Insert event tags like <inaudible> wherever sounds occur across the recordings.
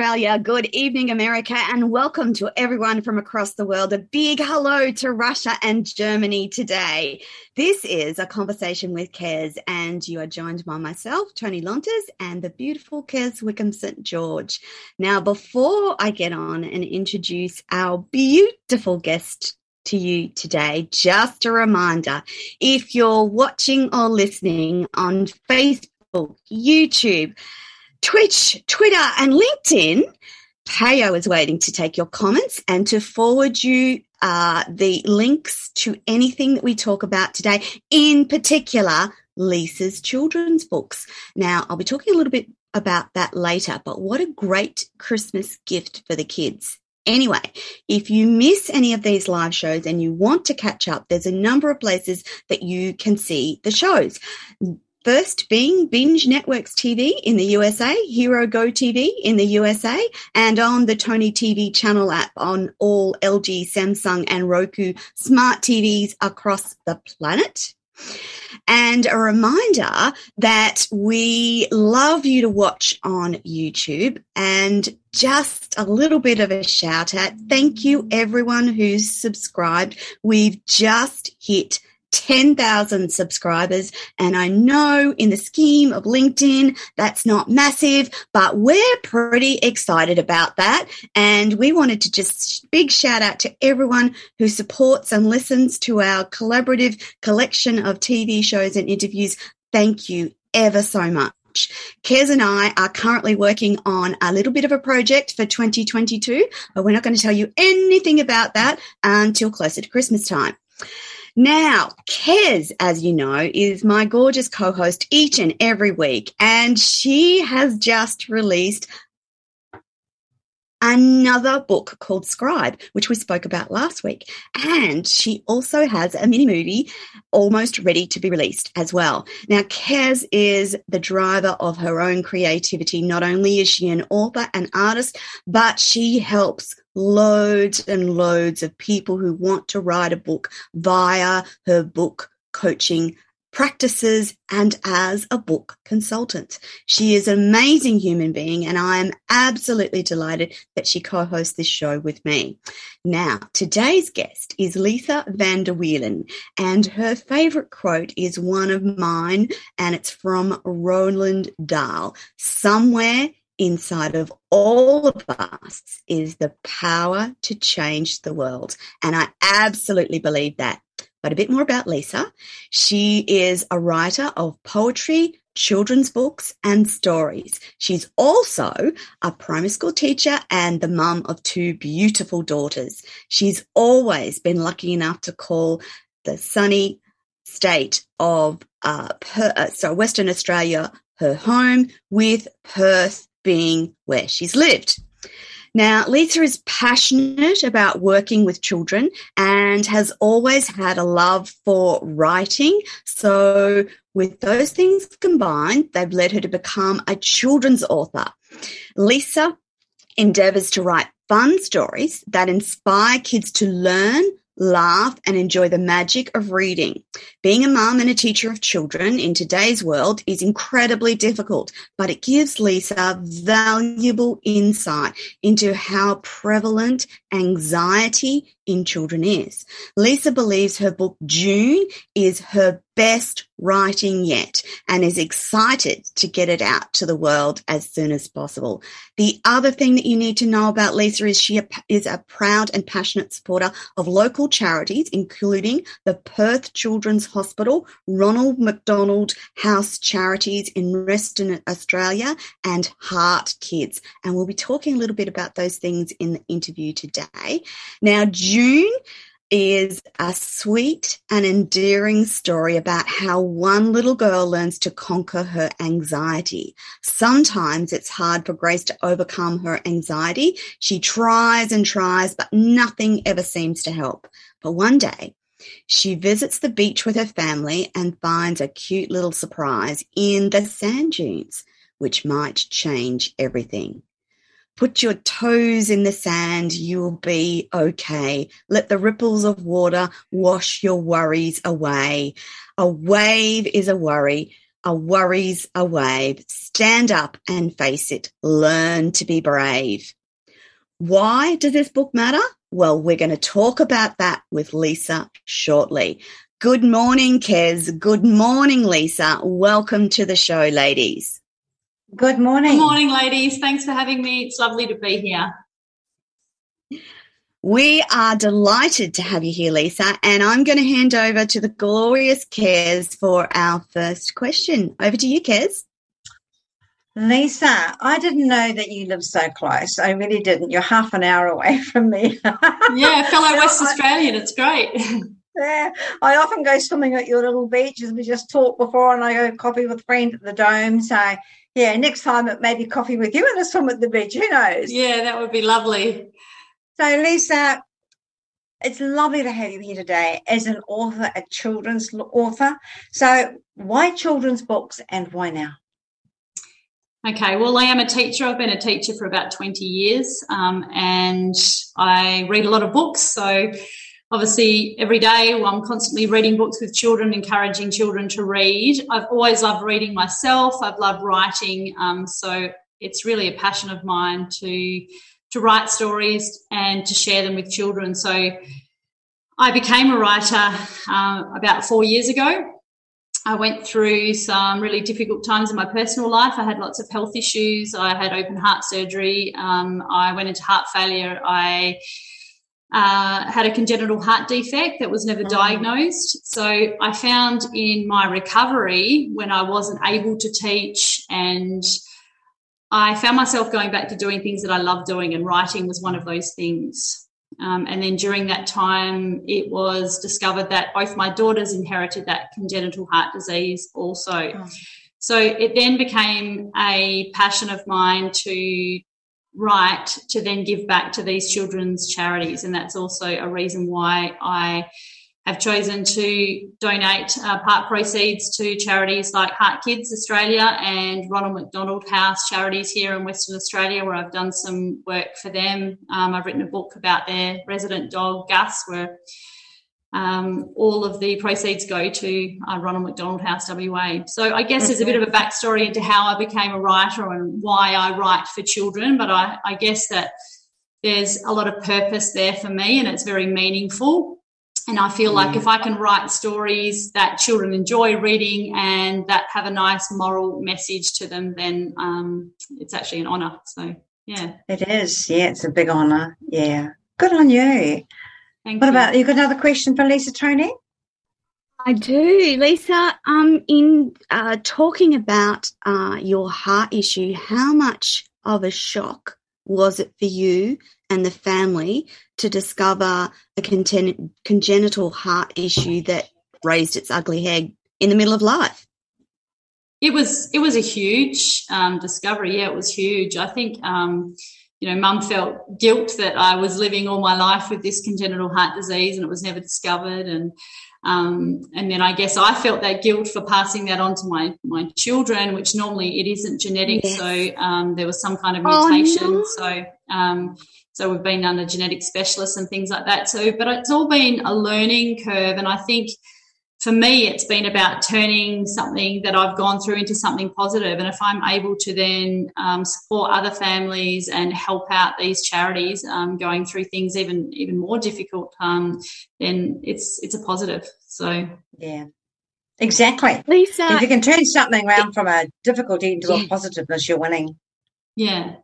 Australia. Good evening, America. And welcome to everyone from across the world. A big hello to Russia and Germany today. This is a conversation with Kez, and you are joined by myself, Toni Lontis, and the beautiful Kez Wickham St. George. Now, before I get on and introduce our beautiful guest to you today. Just a reminder if you're watching or listening on Facebook, YouTube, Twitch, Twitter, and LinkedIn, Payo is waiting to take your comments and to forward you uh, the links to anything that we talk about today, in particular, Lisa's children's books. Now, I'll be talking a little bit about that later, but what a great Christmas gift for the kids. Anyway, if you miss any of these live shows and you want to catch up, there's a number of places that you can see the shows. First being Binge Networks TV in the USA, Hero Go TV in the USA, and on the Toni TV channel app on all LG, Samsung, and Roku smart TVs across the planet. And a reminder that we love you to watch on YouTube and just a little bit of a shout out. Thank you everyone who's subscribed. We've just hit 10,000 subscribers. And I know in the scheme of LinkedIn, that's not massive, but we're pretty excited about that. And we wanted to just big shout out to everyone who supports and listens to our collaborative collection of TV shows and interviews. Thank you ever so much. Kez and I are currently working on a little bit of a project for 2022, but we're not going to tell you anything about that until closer to Christmas time. Now, Kez, as you know, is my gorgeous co host each and every week, and she has just released another book called Scribe, which we spoke about last week. And she also has a mini movie almost ready to be released as well. Now, Kez is the driver of her own creativity. Not only is she an author and artist, but she helps loads and loads of people who want to write a book via her book coaching practices and as a book consultant. She is an amazing human being and I am absolutely delighted that she co-hosts this show with me. Now, today's guest is Lisa van der Wielen and her favorite quote is one of mine and it's from Roald Dahl. Somewhere inside of all of us is the power to change the world. And I absolutely believe that. But a bit more about Lisa. She is a writer of poetry, children's books, and stories. She's also a primary school teacher and the mum of two beautiful daughters. She's always been lucky enough to call the sunny state of uh, per, uh, so Western Australia her home, with Perth being where she's lived. Now, Lisa is passionate about working with children and has always had a love for writing. So, with those things combined, they've led her to become a children's author. Lisa endeavors to write fun stories that inspire kids to learn, laugh, and enjoy the magic of reading. Being a mum and a teacher of children in today's world is incredibly difficult, but it gives Lisa valuable insight into how prevalent anxiety in children is. Lisa believes her book Dune is her best writing yet and is excited to get it out to the world as soon as possible. The other thing that you need to know about Lisa is she is a proud and passionate supporter of local charities, including the Perth Children's Hospital, Ronald McDonald House Charities in Western Australia, and Heart Kids. And we'll be talking a little bit about those things in the interview today. Now, Dune is a sweet and endearing story about how one little girl learns to conquer her anxiety. Sometimes it's hard for Grace to overcome her anxiety. She tries and tries, but nothing ever seems to help. But one day, she visits the beach with her family and finds a cute little surprise in the sand dunes, which might change everything. Put your toes in the sand, you'll be okay. Let the ripples of water wash your worries away. A wave is a worry, a worries a wave. Stand up and face it. Learn to be brave. Why does this book matter? Well, we're going to talk about that with Lisa shortly. Good morning, Kez. Good morning, Lisa. Welcome to the show, ladies. Good morning. Good morning, ladies. Thanks for having me. It's lovely to be here. We are delighted to have you here, Lisa, and I'm going to hand over to the glorious Kez for our first question. Over to you, Kez. Lisa, I didn't know that you live so close. I really didn't. You're half an hour away <laughs> from me. yeah, fellow <laughs> West Australian. It's great. Yeah, I often go swimming at your little beaches. We just talked before, and I go coffee with a friend at the dome. So, yeah, next time it may be coffee with you and a swim at the beach. Who knows? Yeah, that would be lovely. So, Lisa, it's lovely to have you here today as an author, a children's author. So, why children's books and why now? Okay, well, I am a teacher. I've been a teacher for about 20 years um, and I read a lot of books. So, obviously, every day I'm constantly reading books with children, encouraging children to read. I've always loved reading myself, I've loved writing. Um, so, it's really a passion of mine to to write stories and to share them with children. So I became a writer uh, about four years ago. I went through some really difficult times in my personal life. I had lots of health issues. I had open heart surgery. Um, I went into heart failure. I uh, had a congenital heart defect that was never mm. diagnosed. So I found in my recovery when I wasn't able to teach and I found myself going back to doing things that I love doing, and writing was one of those things. Um, and then during that time, it was discovered that both my daughters inherited that congenital heart disease also. Oh. So it then became a passion of mine to write to then give back to these children's charities. And that's also a reason why I have chosen to donate uh, part proceeds to charities like Heart Kids Australia and Ronald McDonald House charities here in Western Australia, where I've done some work for them. Um, I've written a book about their resident dog, Gus, where um, all of the proceeds go to uh, Ronald McDonald House WA. So I guess there's a bit of a backstory into how I became a writer and why I write for children, but I, I guess that there's a lot of purpose there for me and it's very meaningful. And I feel like if. I can write stories that children enjoy reading and that have a nice moral message to them, then um, it's actually an honour. So, yeah. It is. Yeah, it's a big honour. Yeah. Good on you. Thank what you. about you? Got another question for Lisa Tony? I do, Lisa. Um, in uh, talking about uh, your heart issue, how much of a shock was it for you and the family to discover a congen- congenital heart issue that raised its ugly head in the middle of life? It was it was a huge um, discovery. Yeah, it was huge. I think um, you know, Mum felt guilt that I was living all my life with this congenital heart disease and it was never discovered. And um, and then I guess I felt that guilt for passing that on to my my children, which normally it isn't genetic. Yes. So um, there was some kind of mutation. Oh, no. So um, so we've been under genetic specialists and things like that. So, but it's all been a learning curve. And I think for me, it's been about turning something that I've gone through into something positive. And if I'm able to then um, support other families and help out these charities um, going through things even even more difficult, um, then it's it's a positive. So yeah. Exactly. Lisa. If you can turn something around from a difficulty into yeah. a positiveness, you're winning. Yeah.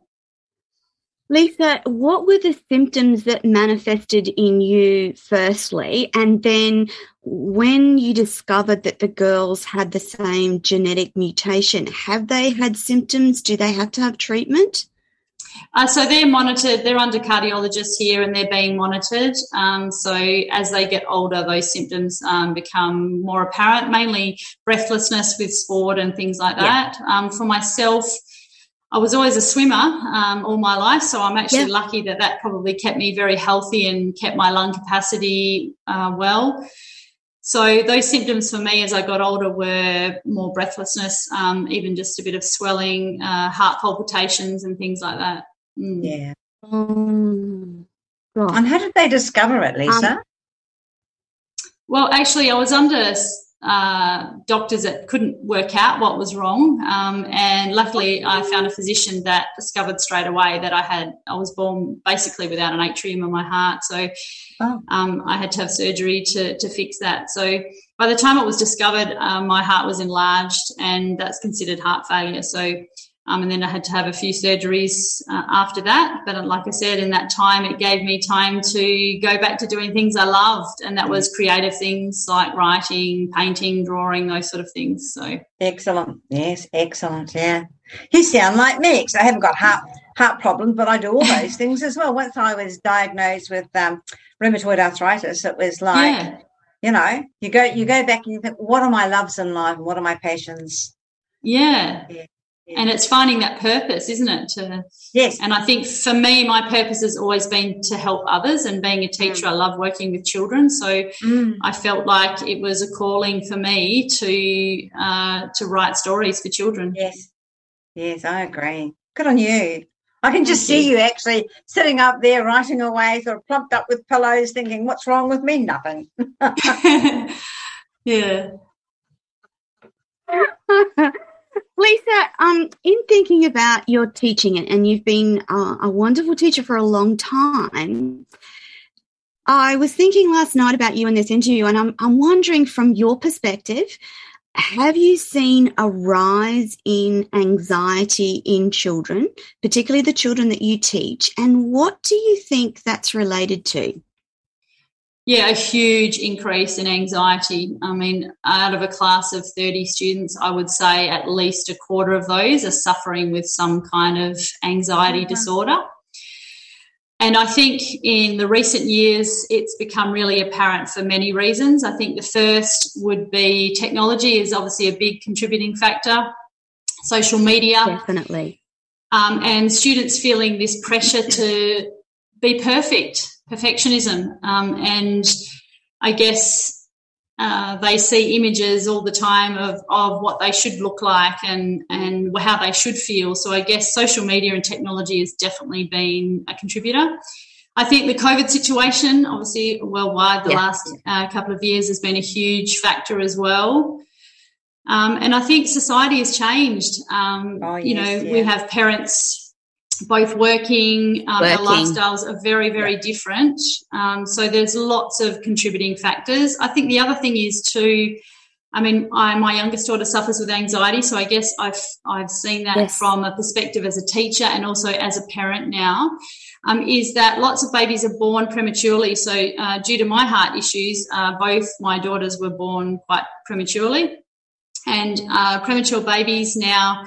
Lisa, what were the symptoms that manifested in you firstly? And then when you discovered that the girls had the same genetic mutation, have they had symptoms? Do they have to have treatment? Uh, so they're monitored, they're under cardiologists here and they're being monitored. Um, so as they get older, those symptoms um, become more apparent, mainly breathlessness with sport and things like that. Yeah. Um, for myself, I was always a swimmer um, all my life, so I'm actually yeah. lucky that that probably kept me very healthy and kept my lung capacity uh, well. So those symptoms for me as I got older were more breathlessness, um, even just a bit of swelling, uh, heart palpitations, and things like that. Mm. Yeah. Mm. And how did they discover it, Lisa? Um, well, actually, I was under uh, doctors that couldn't work out what was wrong. Um, and luckily, I found a physician that discovered straight away that I had I was born basically without an atrium in my heart. So oh. um, I had to have surgery to to fix that. So by the time it was discovered, um, my heart was enlarged, and that's considered heart failure. So um, and then I had to have a few surgeries uh, after that. But like I said, in that time, it gave me time to go back to doing things I loved, and that was creative things like writing, painting, drawing, those sort of things. So excellent, yes, excellent, yeah. You sound like me because I haven't got heart heart problems, but I do all those <laughs> things as well. Once I was diagnosed with um, rheumatoid arthritis, it was like. Yeah. You know, you go you go back and you think, what are my loves in life and what are my passions? Yeah. yeah and it's finding that purpose isn't it to yes and i think for me my purpose has always been to help others and being a teacher mm. i love working with children so mm. i felt like it was a calling for me to uh, to write stories for children yes yes i agree good on you I can just see you actually sitting up there writing away, sort of plumped up with pillows, thinking, "What's wrong with me? Nothing." <laughs> yeah. <laughs> Lisa, um, in thinking about your teaching, and you've been uh, a wonderful teacher for a long time, I was thinking last night about you in this interview, and I'm, I'm wondering from your perspective, have you seen a rise in anxiety in children, particularly the children that you teach? And what do you think that's related to? Yeah, a huge increase in anxiety. I mean, out of a class of 30 students, I would say at least a quarter of those are suffering with some kind of anxiety mm-hmm. disorder. And I think in the recent years, it's become really apparent for many reasons. I think the first would be technology is obviously a big contributing factor, social media. Definitely. Um, and students feeling this pressure to be perfect perfectionism. Um, and I guess uh, they see images all the time of, of what they should look like and, and how they should feel. So I guess social media and technology has definitely been a contributor. I think the COVID situation, obviously worldwide, the yeah. last uh, couple of years has been a huge factor as well. Um, and I think society has changed. Um, oh, yes, you know, yeah. we have parents both working, um, working. our lifestyles are very, very yeah. different. Um, so there's lots of contributing factors. I think the other thing is to, I mean, I, my youngest daughter suffers with anxiety, so I guess I've I've seen that yes. from a perspective as a teacher and also as a parent now. Um, is that lots of babies are born prematurely. So, uh, due to my heart issues, uh, both my daughters were born quite prematurely. And uh, premature babies now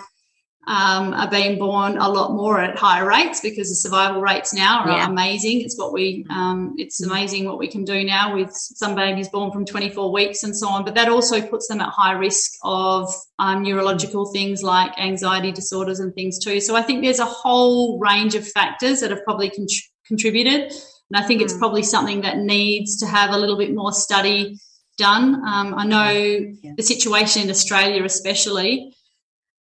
um, are being born a lot more at higher rates because the survival rates now are yeah. amazing. It's what we, um, it's amazing what we can do now with some babies born from 24 weeks and so on. But that also puts them at high risk of um, neurological things like anxiety disorders and things too. So I think there's a whole range of factors that have probably con- contributed. And I think mm. it's probably something that needs to have a little bit more study done. Um, I know yeah. the situation in Australia, especially,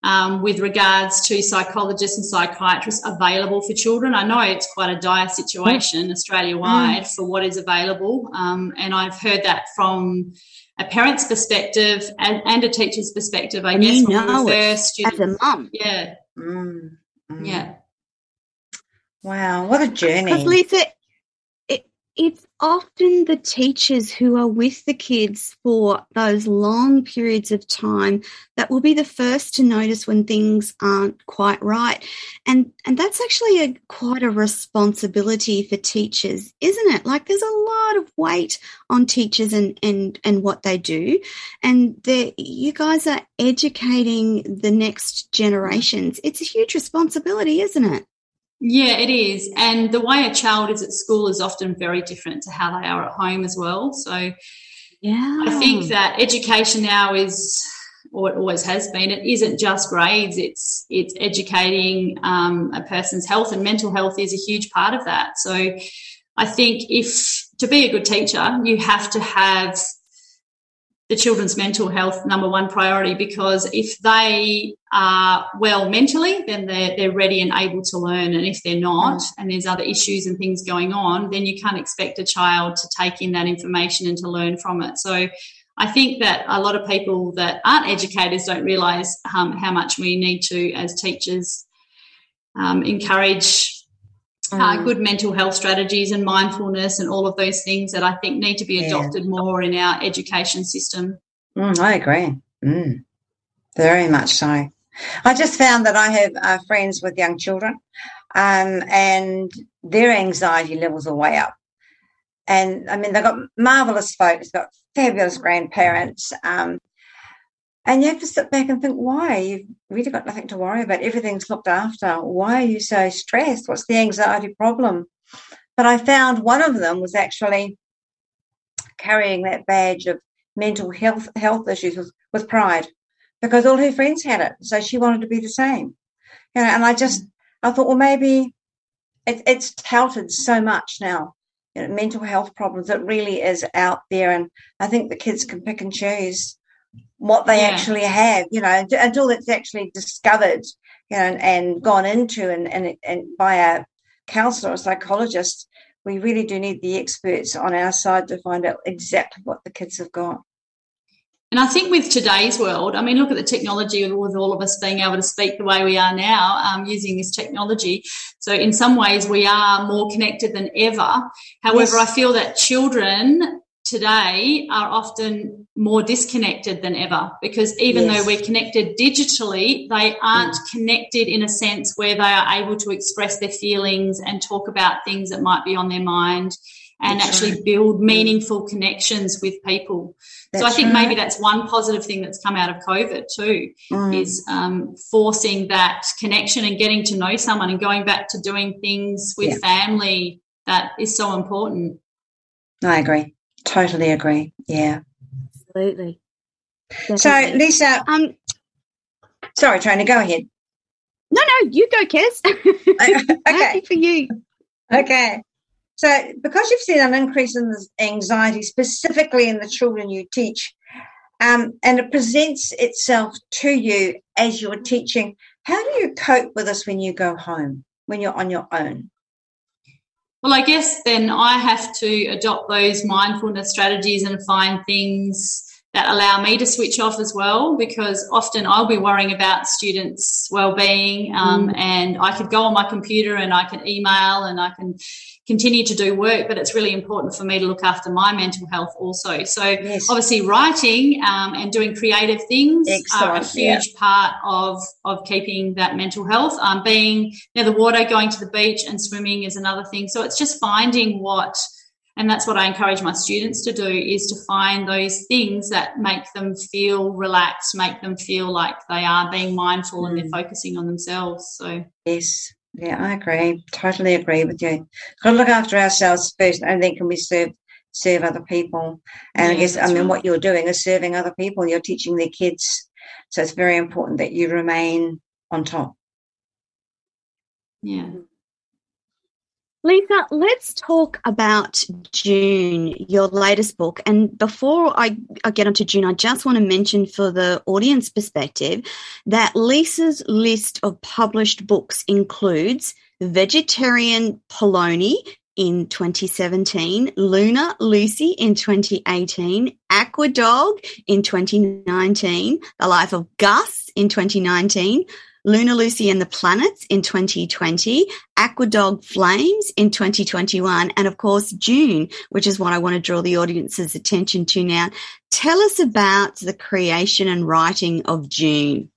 um, with regards to psychologists and psychiatrists available for children. I know it's quite a dire situation mm. Australia wide mm. for what is available, um, and I've heard that from a parent's perspective and, and a teacher's perspective. I guess you know first students. as a mum. Yeah, mm. yeah. Wow, what a journey! Because Lisa, it's often the teachers who are with the kids for those long periods of time that will be the first to notice when things aren't quite right. And and that's actually a quite a responsibility for teachers isn't it? Like there's a lot of weight on teachers and and and what they do. And you guys are educating the next generations. It's a huge responsibility isn't it yeah, it is. And the way a child is at school is often very different to how they are at home as well. So, yeah, I think that education now is, or it always has been, it isn't just grades. It's it's educating um, a person's health, and mental health is a huge part of that. So, I think if to be a good teacher, you have to have the children's mental health number one priority because if they are well mentally, then they're, they're ready and able to learn. And if they're not, and there's other issues and things going on, then you can't expect a child to take in that information and to learn from it. So I think that a lot of people that aren't educators don't realise um, how much we need to, as teachers, um, encourage uh, mm. good mental health strategies and mindfulness and all of those things that I think need to be adopted yeah. more in our education system. Mm, I agree. Mm. Very much so. I just found that I have uh, friends with young children, um, and their anxiety levels are way up. And I mean, they've got marvelous folks, got fabulous grandparents, um, and you have to sit back and think, why? You've really got nothing to worry about. Everything's looked after. Why are you so stressed? What's the anxiety problem? But I found one of them was actually carrying that badge of mental health health issues with, with pride because all her friends had it. So she wanted to be the same. You know, and I just I thought, well, maybe it, it's touted so much now. You know, mental health problems. It really is out there, and I think the kids can pick and choose what they yeah. actually have, you know, until it's actually discovered, you know, and, and gone into and, and, and by a counselor or psychologist, we really do need the experts on our side to find out exactly what the kids have got. And I think with today's world, I mean, look at the technology with all of us being able to speak the way we are now um, using this technology. So, in some ways, we are more connected than ever. However, yes. I feel that children today are often more disconnected than ever because even yes. though we're connected digitally, they aren't mm. connected in a sense where they are able to express their feelings and talk about things that might be on their mind and that's actually right. build meaningful connections with people. That's so I think right. maybe that's one positive thing that's come out of COVID too, mm. is um, forcing that connection and getting to know someone and going back to doing things with yeah. family that is so important. I agree. Totally agree. Yeah. Absolutely. Definitely. So, Lisa, um, sorry, Trina, go ahead. No, no, you go, Kez. <laughs> okay. Happy for you. Okay. So, because you've seen an increase in anxiety, specifically in the children you teach, um, and it presents itself to you as you're teaching, how do you cope with this when you go home, when you're on your own? Well, I guess then I have to adopt those mindfulness strategies and find things that allow me to switch off as well because often I'll be worrying about students' well-being um, mm. and I could go on my computer and I can email and I can continue to do work, but it's really important for me to look after my mental health also. So yes. obviously writing um, and doing creative things Excellent, are a huge yeah. part of, of keeping that mental health. Um, being near the water, going to the beach and swimming is another thing. So it's just finding what – and that's what I encourage my students to do is to find those things that make them feel relaxed, make them feel like they are being mindful mm. and they're mm. focusing on themselves. So yes, yeah, I agree. Totally agree with you. Got to look after ourselves first, and then can we serve serve other people. And yeah, I guess I mean right. what you're doing is serving other people. You're teaching their kids, so it's very important that you remain on top. Yeah. Lisa, let's talk about Dune, your latest book. And before I, I, get onto Dune, I just want to mention for the audience perspective that Lisa's list of published books includes Vegetarian Polony in 2017, Luna Lucy in 2018, Aqua Dog in 2019, The Life of Gus in 2019, Luna Lucy and the Planets in 2020, Aquadog Flames in 2021, and of course, Dune, which is what I want to draw the audience's attention to now. Tell us about the creation and writing of Dune.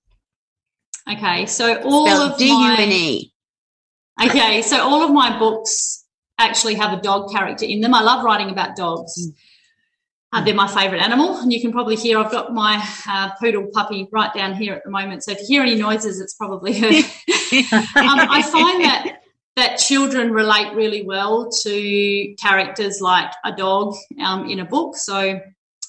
Okay, so all Spelled of D-U-N-E. my Okay, so all of my books actually have a dog character in them. I love writing about dogs. Mm. Uh, they're my favourite animal, and you can probably hear I've got my uh, poodle puppy right down here at the moment. So if you hear any noises, it's probably her. <laughs> um, I find that that children relate really well to characters like a dog um, in a book. So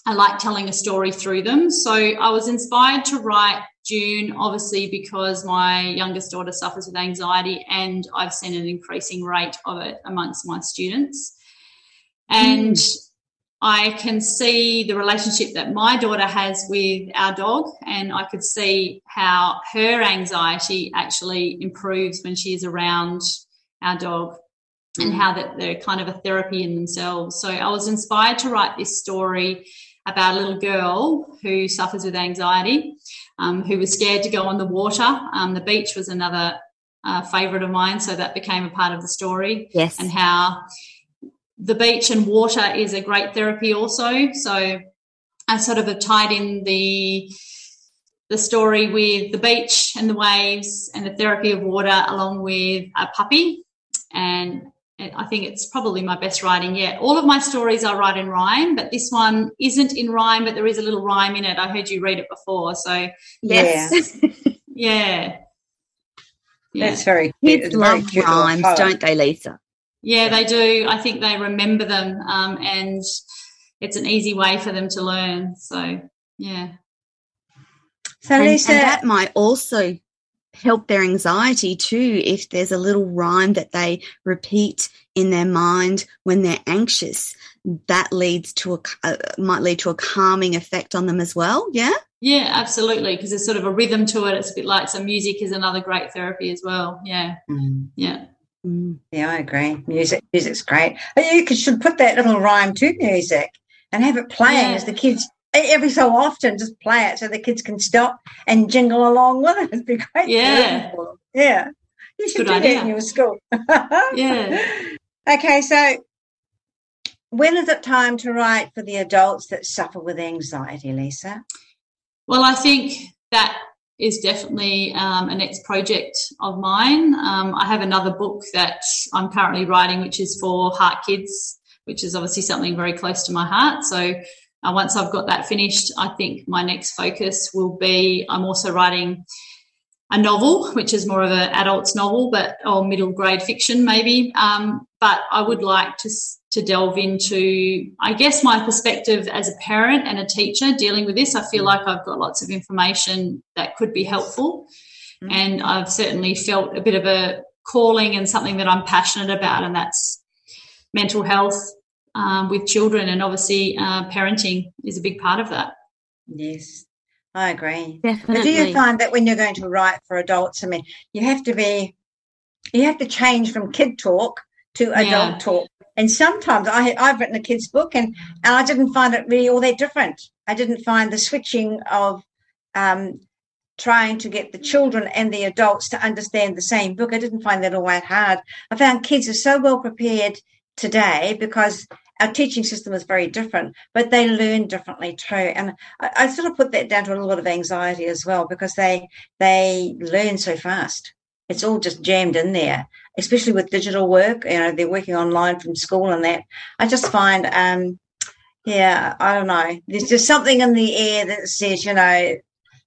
I like telling a story through them. So I was inspired to write Dune, obviously, because my youngest daughter suffers with anxiety, and I've seen an increasing rate of it amongst my students. And mm I can see the relationship that my daughter has with our dog, and I could see how her anxiety actually improves when she is around our dog and how that they're kind of a therapy in themselves. So I was inspired to write this story about a little girl who suffers with anxiety, um, who was scared to go on the water. Um, the beach was another uh, favourite of mine, so that became a part of the story. Yes. And how the beach and water is a great therapy also. So I sort of have tied in the the story with the beach and the waves and the therapy of water along with a puppy and I think it's probably my best writing yet. All of my stories I write in rhyme, but this one isn't in rhyme, but there is a little rhyme in it. I heard you read it before, so yes, yeah, <laughs> yeah. That's very kids love rhymes, don't they, Lisa? Yeah, they do. I think they remember them, um, and it's an easy way for them to learn. So yeah. So and, Lisa, and that might also help their anxiety too if there's a little rhyme that they repeat in their mind when they're anxious that leads to a uh, might lead to a calming effect on them as well yeah yeah absolutely because there's sort of a rhythm to it it's a bit like some music is another great therapy as well yeah mm. yeah mm. yeah i agree music music's great you should put that little rhyme to music and have it playing yeah. as the kids every so often just play it so the kids can stop and jingle along with it. <laughs> It'd be great. Yeah. Yeah. You should Good do idea. that in your school. <laughs> yeah. Okay, so when is it time to write for the adults that suffer with anxiety, Lisa? Well, I think that is definitely um, a next project of mine. Um, I have another book that I'm currently writing, which is for heart kids, which is obviously something very close to my heart. So uh, once I've got that finished, I think my next focus will be I'm also writing a novel, which is more of an adult's novel, but or middle grade fiction maybe. Um, but I would like to to delve into, I guess, my perspective as a parent and a teacher dealing with this. I feel like I've got lots of information that could be helpful, mm-hmm. and I've certainly felt a bit of a calling and something that I'm passionate about, and that's mental health um, with children, and obviously uh, parenting is a big part of that. Yes, I agree. Definitely. But do you find that when you're going to write for adults, I mean, you have to be, you have to change from kid talk to adult yeah. talk. And sometimes I, I've written a kid's book and, and I didn't find it really all that different. I didn't find the switching of um, trying to get the children and the adults to understand the same book. I didn't find that all that hard. I found kids are so well prepared today because our teaching system is very different, but they learn differently too. And I, I, sort of put that down to a little bit of anxiety as well because they they learn so fast. It's all just jammed in there, especially with digital work. You know, they're working online from school and that. I just find, um, yeah, I don't know. There's just something in the air that says, you know,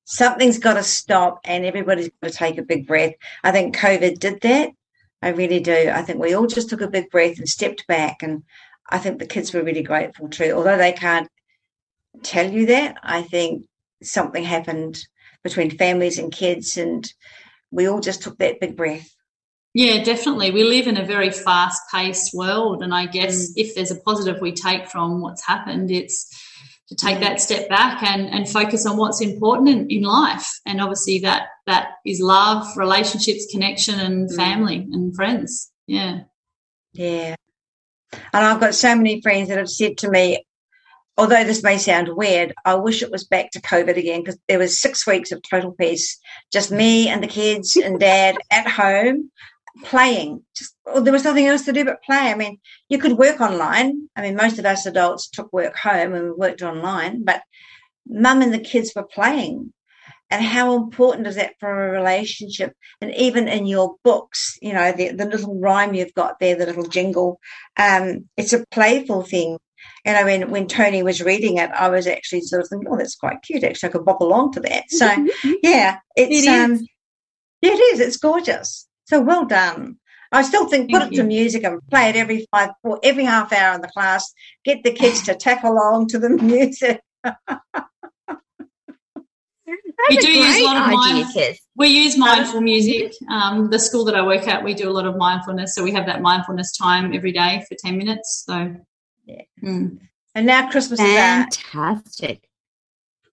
something's got to stop and everybody's got to take a big breath. I think COVID did that. I really do. I think we all just took a big breath and stepped back and I think the kids were really grateful too. Although they can't tell you that, I think something happened between families and kids, and we all just took that big breath. Yeah, definitely. We live in a very fast paced world. And I guess mm. if there's a positive we take from what's happened, it's to take that step back and, and focus on what's important in, in life. And obviously that that is love, relationships, connection and mm. family and friends. Yeah. Yeah. And I've got so many friends that have said to me, although this may sound weird, I wish it was back to COVID again because there was six weeks of total peace, just me and the kids and dad at home playing. Just well, there was nothing else to do but play. I mean, you could work online. I mean, most of us adults took work home and we worked online, but mum and the kids were playing. And how important is that for a relationship? And even in your books you know the, the little rhyme you've got there the little jingle um, it's a playful thing. And I mean, when Toni was reading it i was actually sort of thinking oh that's quite cute. Actually i could bob along to that. So <laughs> yeah it's it um yeah, it is. It's gorgeous so well done I still think put Thank it to music and play it every five, or every half hour in the class. Get the kids to tap along to the <laughs> music. we do use a lot of mind, we use mindful music. Um, the school that I work at, we do a lot of mindfulness, so we have that mindfulness time every day for ten minutes. So, yeah. Mm. And now Christmas is. Fantastic.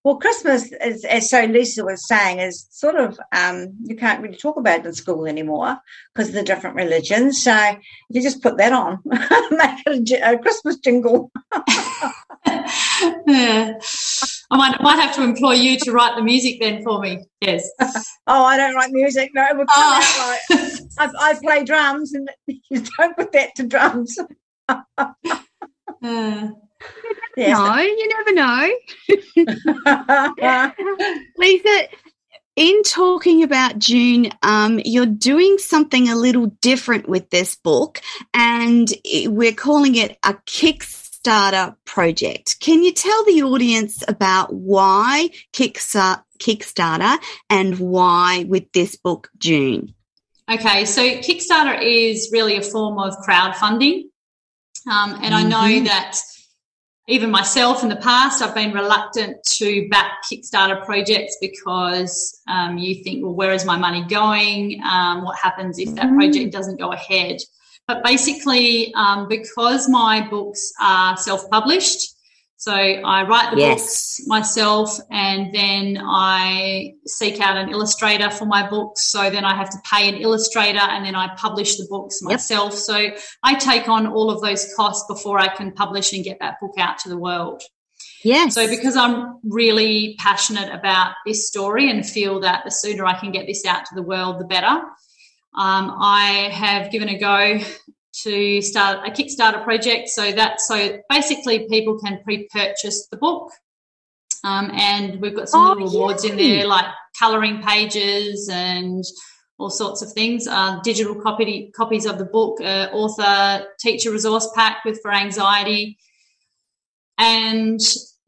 Well, Christmas, is, as so Lisa was saying, is sort of um, you can't really talk about it in school anymore because of the different religions. So you just put that on, <laughs> make it a, a Christmas jingle. <laughs> yeah. I might, might have to employ you to write the music then for me. Yes. oh, I don't write music. No, it would come oh. out like I, I, play drums, and <laughs> you don't put that to drums. uh, <laughs> yes. No, you never know. <laughs> Lisa, in talking about Dune, um, you're doing something a little different with this book, and we're calling it a Kickstarter project. Can you tell the audience about why Kickstarter and why with this book, Dune? Okay, so Kickstarter is really a form of crowdfunding. Um, and mm-hmm. I know mm-hmm. that even myself in the past, I've been reluctant to back Kickstarter projects because um, you think, well, where is my money going? Um, what happens if that project doesn't go ahead? But basically, um, because my books are self published, so I write the yes. books myself and then I seek out an illustrator for my books. So then I have to pay an illustrator and then I publish the books myself. Yep. So I take on all of those costs before I can publish and get that book out to the world. Yes. So because I'm really passionate about this story and feel that the sooner I can get this out to the world, the better. Um, I have given a go to start a Kickstarter project. So that so basically people can pre-purchase the book, um, and we've got some oh, little awards in there like colouring pages and all sorts of things. Uh, digital copy copies of the book, uh, author teacher resource pack with for anxiety, and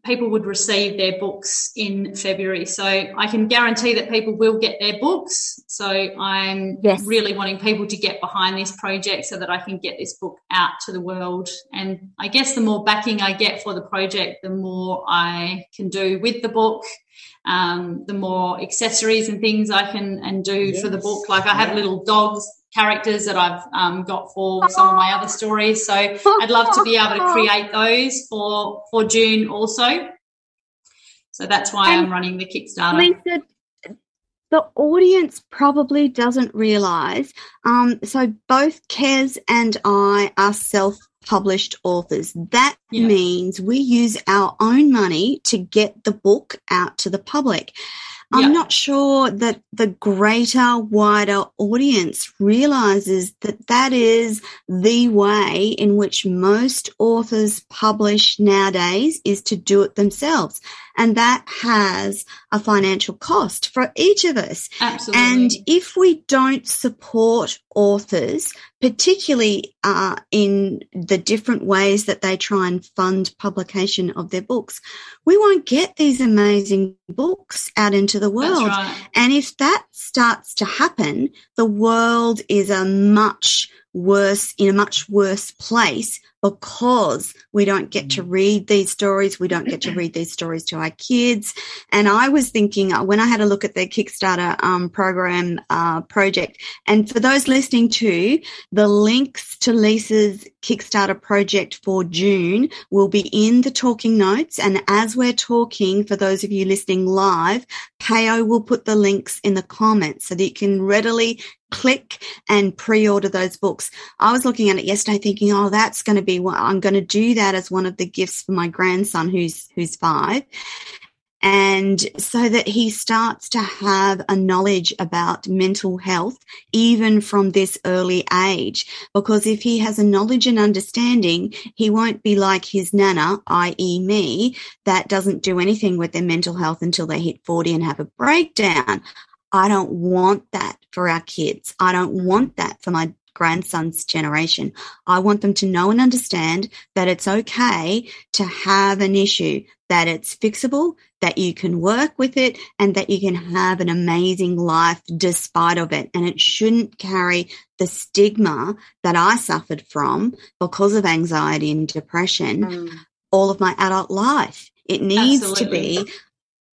people would receive their books in February. So I can guarantee that people will get their books. So I'm yes. really wanting people to get behind this project so that I can get this book out to the world. And I guess the more backing I get for the project, the more I can do with the book. Um, the more accessories and things I can and do yes. for the book. Like I have little dogs characters that I've um, got for some of my other stories. So I'd love to be able to create those for for Dune also. So that's why and I'm running the Kickstarter. Lisa, the audience probably doesn't realize. Um, so both Kez and I are self published authors. That yeah. means we use our own money to get the book out to the public. I'm yeah. not sure that the greater, wider audience realizes that that is the way in which most authors publish nowadays is to do it themselves. And that has a financial cost for each of us. Absolutely. And if we don't support authors, particularly uh, in the different ways that they try and fund publication of their books, we won't get these amazing books out into the world. Right. And if that starts to happen, the world is a much worse, in a much worse place because we don't get to read these stories. We don't get to read these stories to our kids. And I was thinking uh, when I had a look at their Kickstarter um, program uh, project, and for those listening to the links to Lisa's Kickstarter project for Dune will be in the talking notes. And as we're talking, for those of you listening live, Payo will put the links in the comments so that you can readily click and pre-order those books. I was looking at it yesterday thinking, oh, that's going to be what I'm going to do that as one of the gifts for my grandson who's, who's five. And so that he starts to have a knowledge about mental health, even from this early age. Because if he has a knowledge and understanding, he won't be like his nana, i.e. me, that doesn't do anything with their mental health until they hit 40 and have a breakdown. I don't want that for our kids. I don't want that for my grandson's generation. I want them to know and understand that it's okay to have an issue, that it's fixable, that you can work with it and that you can have an amazing life despite of it. And it shouldn't carry the stigma that I suffered from because of anxiety and depression mm. all of my adult life. It needs Absolutely. to be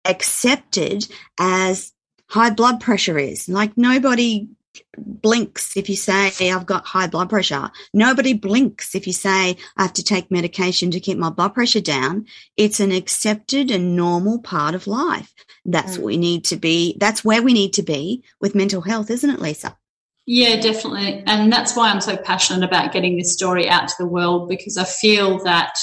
accepted as high blood pressure is. Like nobody blinks if you say I've got high blood pressure. Nobody blinks if you say I have to take medication to keep my blood pressure down. It's an accepted and normal part of life. That's mm. what we need to be. That's where we need to be with mental health, isn't it, Lisa? Yeah, definitely. And that's why I'm so passionate about getting this story out to the world because I feel that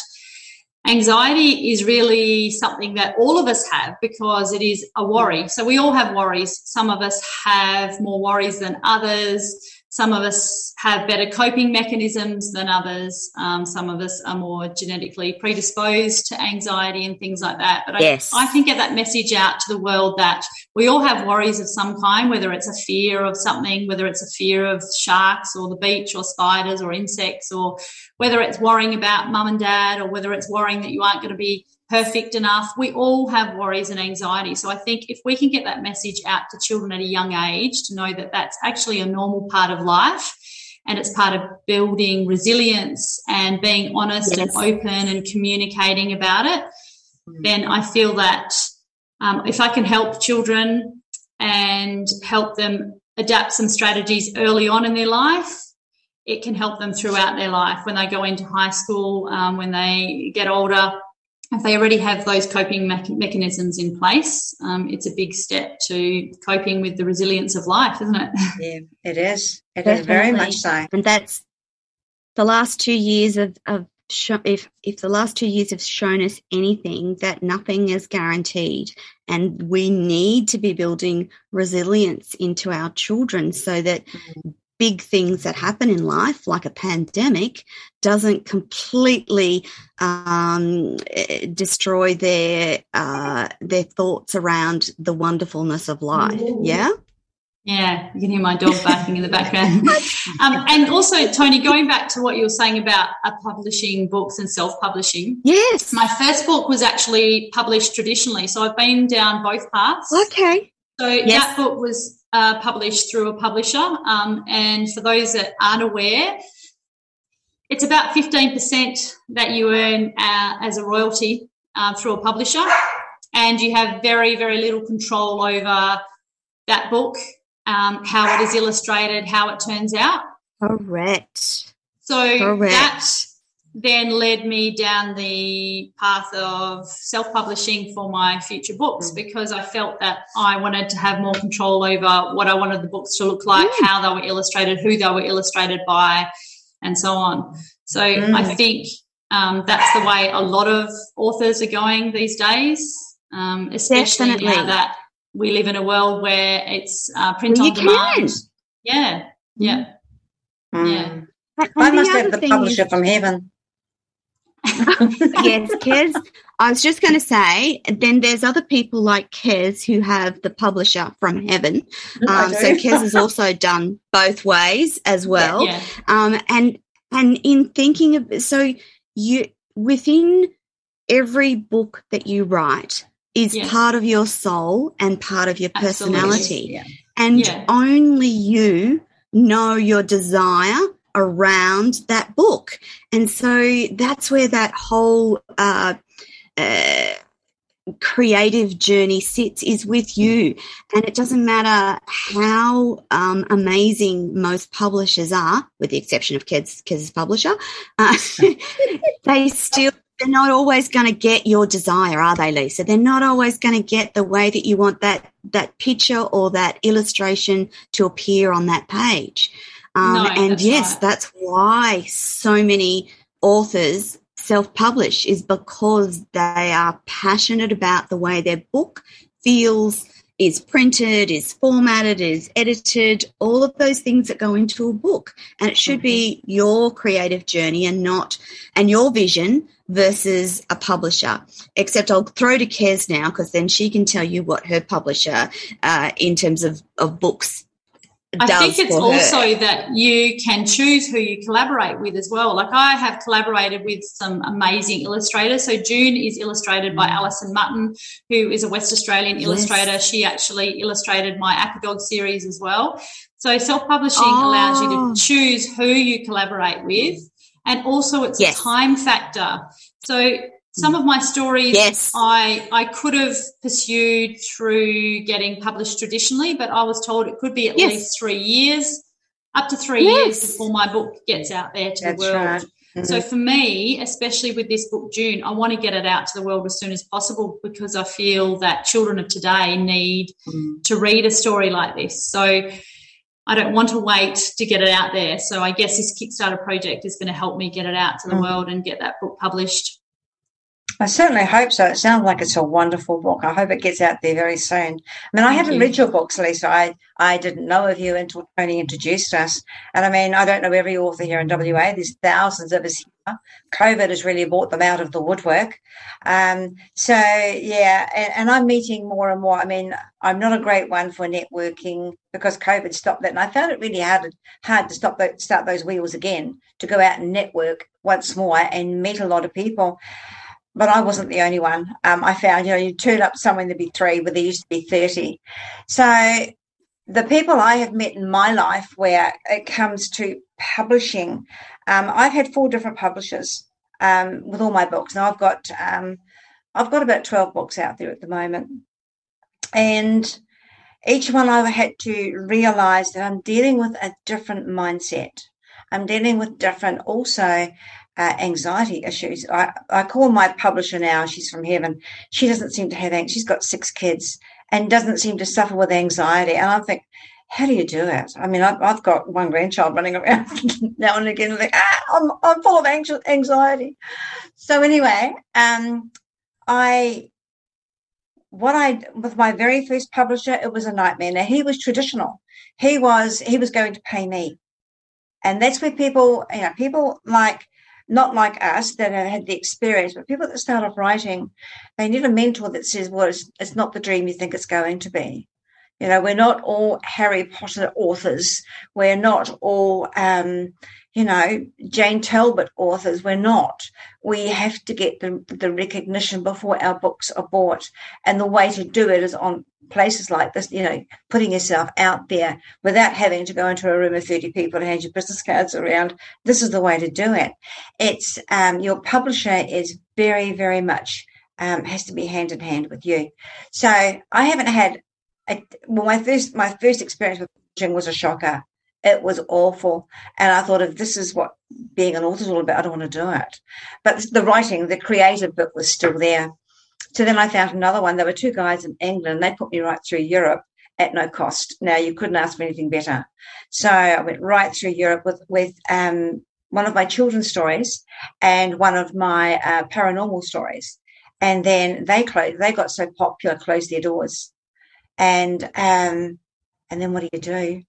anxiety is really something that all of us have because it is a worry. So we all have worries. Some of us have more worries than others. Some of us have better coping mechanisms than others. Um, some of us are more genetically predisposed to anxiety and things like that. But yes. I, I can get that message out to the world that we all have worries of some kind, whether it's a fear of something, whether it's a fear of sharks or the beach or spiders or insects, or whether it's worrying about mum and dad, or whether it's worrying that you aren't going to be perfect enough. We all have worries and anxiety. So I think if we can get that message out to children at a young age to know that that's actually a normal part of life and it's part of building resilience and being honest yes. and open and communicating about it, mm. then I feel that um, if I can help children and help them adapt some strategies early on in their life, it can help them throughout their life when they go into high school, um, when they get older if they already have those coping me- mechanisms in place, um, it's a big step to coping with the resilience of life, isn't it? <laughs> Yeah, it is. It Definitely. is very much so. And that's the last two years of, of sh- if if the last two years have shown us anything, that nothing is guaranteed, and we need to be building resilience into our children so that mm-hmm big things that happen in life, like a pandemic, doesn't completely um, destroy their uh, their thoughts around the wonderfulness of life. Yeah. Yeah, you can hear my dog barking in the background. <laughs> <laughs> Um, and also, Toni, going back to what you were saying about uh, publishing books and self-publishing. Yes, my first book was actually published traditionally, so I've been down both paths. Okay. So yes. that book was uh, published through a publisher. Um, and for those that aren't aware, it's about 15% that you earn uh, as a royalty uh, through a publisher. And you have very, very little control over that book, um, how it is illustrated, how it turns out. Correct. So Correct. that then led me down the path of self publishing for my future books mm. because I felt that I wanted to have more control over what I wanted the books to look like, mm. how they were illustrated, who they were illustrated by, and so on. So mm. I think um, that's the way a lot of authors are going these days, um, especially Definitely. now that we live in a world where it's uh, print well, on demand. Can. Yeah, yeah, mm. yeah. I must have the publisher is, from heaven. <laughs> yes, Kez. I was just going to say, then there's other people like Kez who have the publisher from heaven. Um, so Kez has also <laughs> done both ways as well. Yeah, yeah. Um, and and in thinking of so you within every book that you write is yes. part of your soul and part of your personality, yeah. and only you know your desire around that book. And so that's where that whole uh, uh, creative journey sits is with you. And it doesn't matter how um, amazing most publishers are, with the exception of Kez, Kez's publisher, uh, <laughs> they still they're not always going to get your desire, are they, Lisa? They're not always going to get the way that you want that that picture or that illustration to appear on that page. Um, no, and yes, right. that's why so many authors self publish is because they are passionate about the way their book feels, is printed, is formatted, is edited, all of those things that go into a book. And it should mm-hmm. be your creative journey and not, and your vision versus a publisher. Except I'll throw to Kez now because then she can tell you what her publisher, uh, in terms of, of books, I think it's also her. that you can choose who you collaborate with as well. Like I have collaborated with some amazing illustrators. So Dune is illustrated by. Alison Mutton, who is a West Australian yes. illustrator. She actually illustrated my Apodog series as well. So self-publishing oh. allows you to oh. choose who you collaborate with. And also it's yes. a time factor. So some of my stories yes. I, I could have pursued through getting published traditionally, but I was told it could be at yes. least three years, up to three yes. years before my book gets out there to That's the world. Right. Mm-hmm. So for me, especially with this book, Dune, I want to get it out to the world as soon as possible because I feel that children of today need mm. to read a story like this. So I don't want to wait to get it out there. So I guess this Kickstarter project is going to help me get it out to the mm. world and get that book published. I certainly hope so. It sounds like it's a wonderful book. I hope it gets out there very soon. I mean, I haven't read your books, Lisa. I, I didn't know of you until Toni introduced us. And I mean, I don't know every author here in WA. There's thousands of us here. COVID has really brought them out of the woodwork. Um, so, yeah, and, and I'm meeting more and more. I mean, I'm not a great one for networking because COVID stopped that. And I found it really hard, hard to stop start those wheels again, to go out and network once more and meet a lot of people but I wasn't the only one. Um, I found, you know, you turn up somewhere there'd be three, but there used to be 30. So the people I have met in my life where it comes to publishing, um, I've had four different publishers um, with all my books. Now I've got um, I've got about 12 books out there at the moment. And each one I've had to realize that I'm dealing with a different mindset. I'm dealing with different also uh, anxiety issues. I, I call my publisher now, she's from heaven. She doesn't seem to have, anxiety. she's got six kids and doesn't seem to suffer with anxiety. And I think, how do you do it? I mean, I've, I've got one grandchild running around <laughs> now and again, like, ah, I'm, I'm full of anxious, anxiety. So anyway, um, I, what I, with my very first publisher, it was a nightmare. Now he was traditional. He was, he was going to pay me. And that's where people, you know, people like not like us that have had the experience, but people that start off writing, they need a mentor that says, well, it's, it's not the dream you think it's going to be. You know, we're not all Harry Potter authors. We're not all, um, you know, Jane Talbot authors. We're not. We have to get the, the recognition before our books are bought. And the way to do it is on places like this, you know, putting yourself out there without having to go into a room of 30 people and hand your business cards around. This is the way to do it. It's um, your publisher is very, very much um, has to be hand in hand with you. So I haven't had a, well, my first my first experience with publishing was a shocker. It was awful. And I thought, if this is what being an author is all about, I don't want to do it. But the writing, the creative bit was still there. So then I found another one. There were two guys in England. They put me right through Europe at no cost. Now you couldn't ask for anything better. So I went right through Europe with with um, one of my children's stories and one of my uh, paranormal stories. And then they closed. They got so popular, closed their doors. And um, and then what do you do?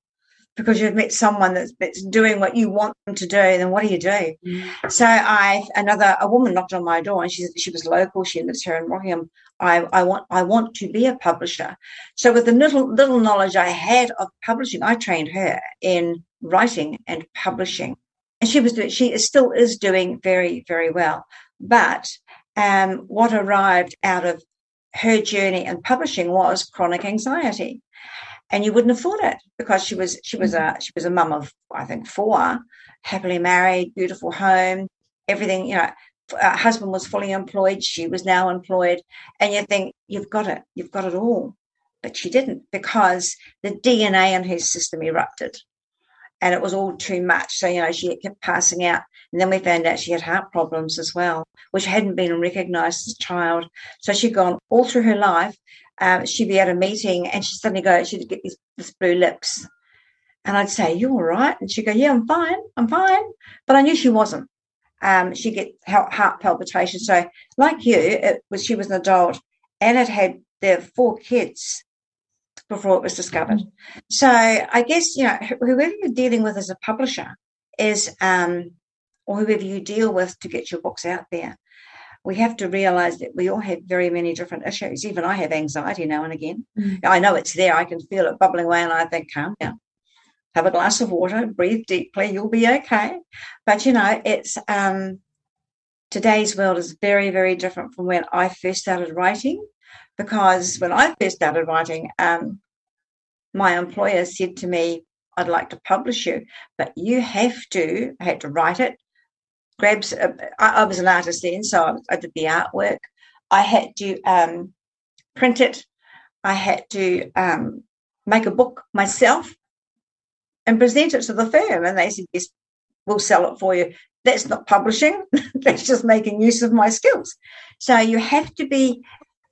Because you've met someone that's, that's doing what you want them to do, then what do you do? Mm. So I, another, a woman knocked on my door and she, she was local. She lives here in Rockingham. I, I want, I want to be a publisher. So with the little, little knowledge I had of publishing, I trained her in writing and publishing. And she was doing, she is, still is doing very, very well. But um, what arrived out of her journey in publishing was chronic anxiety and you wouldn't have thought it because she was she was a mm-hmm. she was a mum of I think four, happily married, beautiful home, everything. You know, her uh, husband was fully employed, she was now employed, and you think you've got it, you've got it all, but she didn't because the DNA in her system erupted, and it was all too much. So you know she kept passing out. And then we found out she had heart problems as well, which hadn't been recognised as a child. So she'd gone all through her life um, she'd be at a meeting and she'd suddenly go, she'd get these, blue lips. And I'd say, You all right? And she'd go, Yeah, I'm fine. I'm fine. But I knew she wasn't. Um, she'd get heart palpitations. So, like you, it was she was an adult and it had their four kids before it was discovered. So, I guess, you know, whoever you're dealing with as a publisher is, um, or whoever you deal with to get your books out there, we have to realize that we all have very many different issues. Even I have anxiety now and again. Mm. I know it's there. I can feel it bubbling away, and I think, calm down. Have a glass of water, breathe deeply, you'll be okay. But you know, it's um, today's world is very, very different from when I first started writing. Because when I first started writing, um, my employer said to me, I'd like to publish you, but you have to, I had to write it, grabs. Uh, I, I, was an artist then, so I, I, did the artwork. I had to um, print it. I had to um, make a book myself and present it to the firm, and they said, "Yes, we'll sell it for you." That's not publishing. <laughs> That's just making use of my skills. So you have to be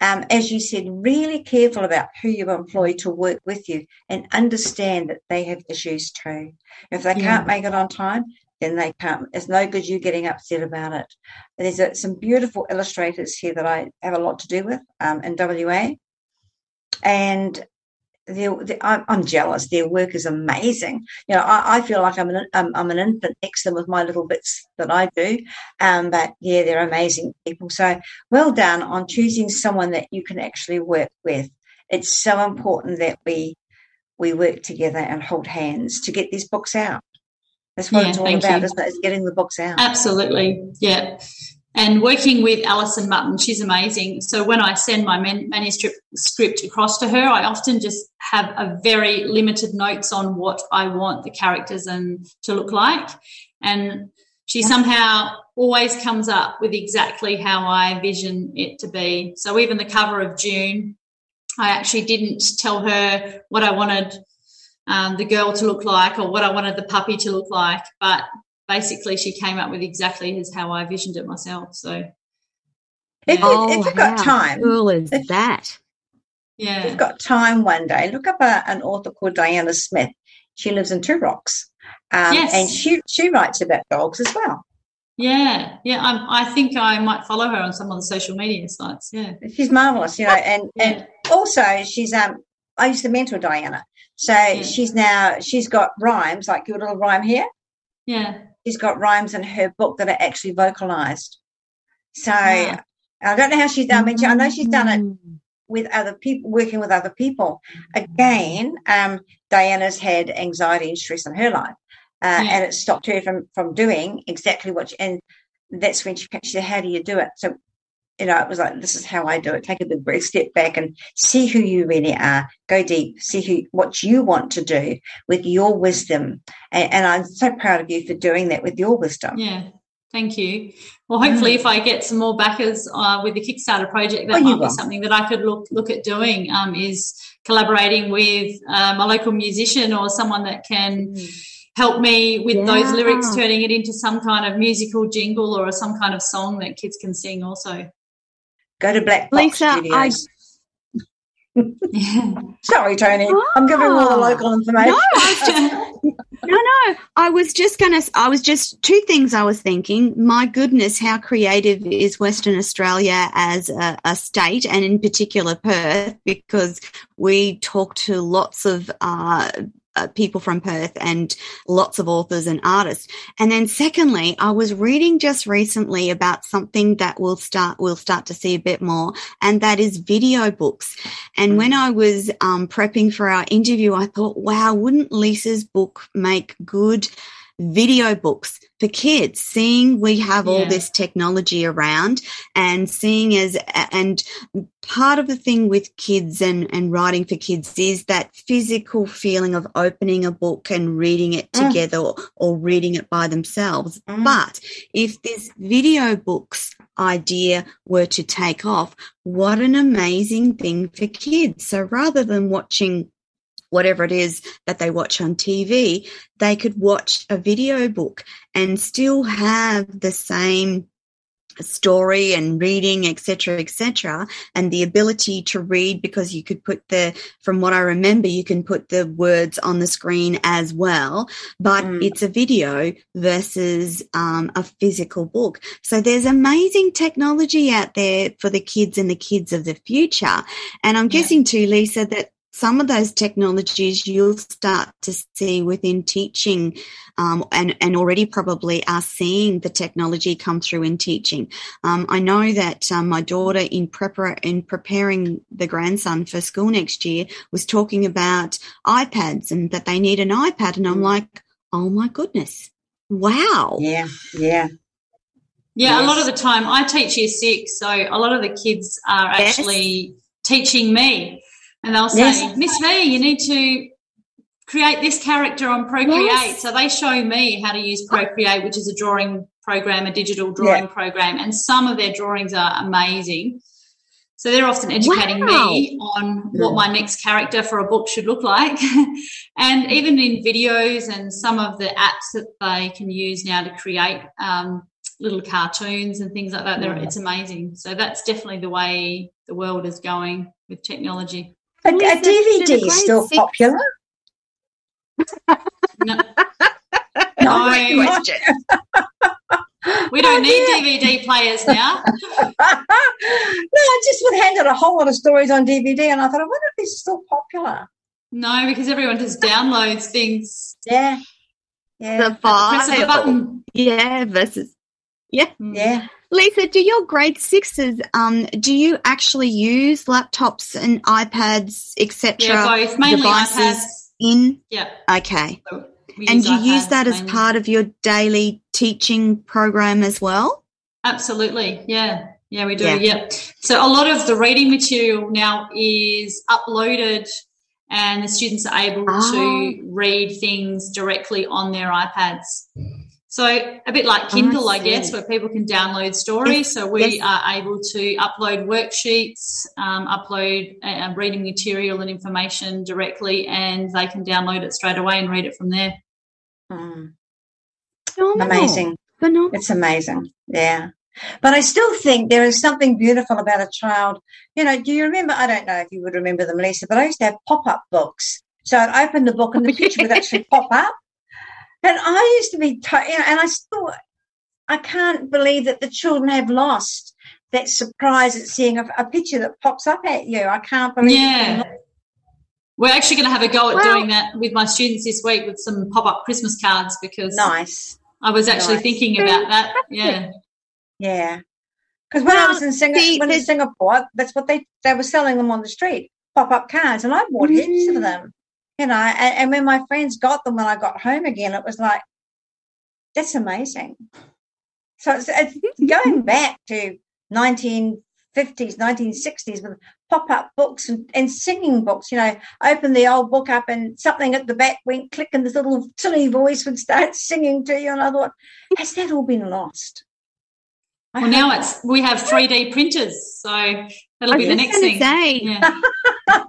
um, as you said, really careful about who you employ to work with you and understand that they have issues too. If they yeah. can't make it on time, then they can't. It's no good you getting upset about it. There's a, some beautiful illustrators here that I have a lot to do with um, in WA, and they're, they're, I'm jealous. Their work is amazing. You know, I, I feel like I'm an I'm, I'm, an infant next to them with my little bits that I do. Um, but yeah, they're amazing people. So well done on choosing someone that you can actually work with. It's so important that we we work together and hold hands to get these books out. That's what yeah, it's all about, you. isn't? It's getting the books out. Absolutely. Yeah and working with Alison Mutton, she's amazing. So when I send my manuscript script across to her, I often just have a very limited notes on what I want the characters and to look like, and she somehow always comes up with exactly how I vision it to be. So even the cover of Dune, I actually didn't tell her what I wanted um, the girl to look like or what I wanted the puppy to look like, but basically she came up with exactly as how I visioned it myself. So if, oh, if you've got time, cool is if, that? Yeah, if you've got time one day, look up a, an author called Diana Smith. She lives in Two Rocks, um, yes. and she she writes about dogs as well. Yeah, yeah. I'm, I think I might follow her on some of the social media sites. Yeah, she's marvelous, you know, and yeah. and also she's um. I used to mentor Diana, so yeah. she's now she's got rhymes like your little rhyme here. Yeah, she's got rhymes in her book that are actually vocalized. So yeah. I don't know how she's done. I know she's done it mm. with other people, working with other people. Again, um, Diana's had anxiety and stress in her life, uh, yeah. and it stopped her from from doing exactly what. She, and that's when she, she said, "How do you do it?" So you know, it was like, this is how I do it. Take a big breath, step back and see who you really are. Go deep, see who, what you want to do with your wisdom. And, and I'm so proud of you for doing that with your wisdom. Yeah. Thank you. Well, hopefully, mm. if I get some more backers uh, with the Kickstarter project, that oh, might be something that I could look look at doing. Um, is collaborating with um, a local musician or someone that can mm. help me with yeah. those lyrics, turning it into some kind of musical jingle or some kind of song that kids can sing. Also, Go to Black Box Lisa, Studios. I... <laughs> Sorry, Toni. Oh, I'm giving all the ah. local information. No, no, no. I was just going to, I was just two things I was thinking. My goodness, how creative is Western Australia as a, a state and in particular Perth because we talk to lots of uh, uh, people from Perth and lots of authors and artists. And then secondly, I was reading just recently about something that we'll start, we'll start to see a bit more, and that is video books. And when I was um, prepping for our interview, I thought, wow, wouldn't Lisa's book make good video books for kids, seeing we have yeah. all this technology around and seeing as, and part of the thing with kids and, and writing for kids is that physical feeling of opening a book and reading it mm. together or, or, reading it by themselves. Mm. But if this video books idea were to take off, what an amazing thing for kids. So rather than watching whatever it is that they watch on TV, they could watch a video book and still have the same story and reading etc etc and the ability to read because you could put the from what i remember you can put the words on the screen as well but mm. it's a video versus um, a physical book so there's amazing technology out there for the kids and the kids of the future and i'm yeah. guessing too lisa that some of those technologies you'll start to see within teaching um, and, and already probably are seeing the technology come through in teaching. Um, I know that um, my daughter in, prepar- in preparing the grandson for school next year was talking about iPads and that they need an iPad. And I'm mm. like, oh my goodness, wow. Yeah, yeah. Yeah, yes. a lot of the time I teach year six, so a lot of the kids are actually yes. teaching me and they'll say, yes. Miss V, you need to create this character on Procreate. Yes. So they show me how to use Procreate, which is a drawing program, a digital drawing yeah. program, and some of their drawings are amazing. So they're often educating wow. me on what my next character for a book should look like. <laughs> and even in videos and some of the apps that they can use now to create um, little cartoons and things like that, yeah. it's amazing. So that's definitely the way the world is going with technology. A, a DVD is still six. popular. no. no, no. question. We don't need DVD players now. <laughs> no, I just would handed a whole lot of stories on DVD, and I thought, I wonder if this is still popular. No, because everyone just downloads things. Yeah. Yeah. The file. button. Yeah, versus. Yeah. Mm. Yeah. Lisa, do your grade sixes, um, do you actually use laptops and iPads, etc. Yeah, both. Mainly devices iPads. in? Yeah. Okay. So and you use that mainly. as part of your daily teaching program as well? Absolutely. Yeah. Yeah, we do. Yeah. yeah. So a lot of the reading material now is uploaded and the students are able oh. to read things directly on their iPads. So a bit like Kindle, I, I guess, where people can download stories. Yes. So we yes. are able to upload worksheets, um, upload uh, reading material and information directly, and they can download it straight away and read it from there. Mm. Amazing. Phenomenal. It's amazing. Yeah. But I still think there is something beautiful about a child. You know, do you remember? I don't know if you would remember them, Lisa, but I used to have pop up books. So I'd open the book and the picture would actually <laughs> pop up. And I used to be, t- you know, and I still, I can't believe that the children have lost that surprise at seeing a, a picture that pops up at you. I can't believe yeah. We're actually going to have a go at well, doing that with my students this week with some pop up Christmas cards because nice. I was actually nice. thinking about that. Yeah. Yeah. Because when well, I was in Singapore, when in Singapore, that's what they they were selling them on the street, pop up cards, and I bought heaps of mm. them. You know, and, and, when my friends got them when I got home again, it was like, that's amazing. So it's, it's <laughs> going back to 1950s, 1960s with pop up books and, and, singing books. You know, open the old book up and something at the back went click, and this little silly voice would start <laughs> singing to you. And I thought, has that all been lost? well, now it's we have 3D printers, so that'll be the next thing. Say, <laughs> yeah.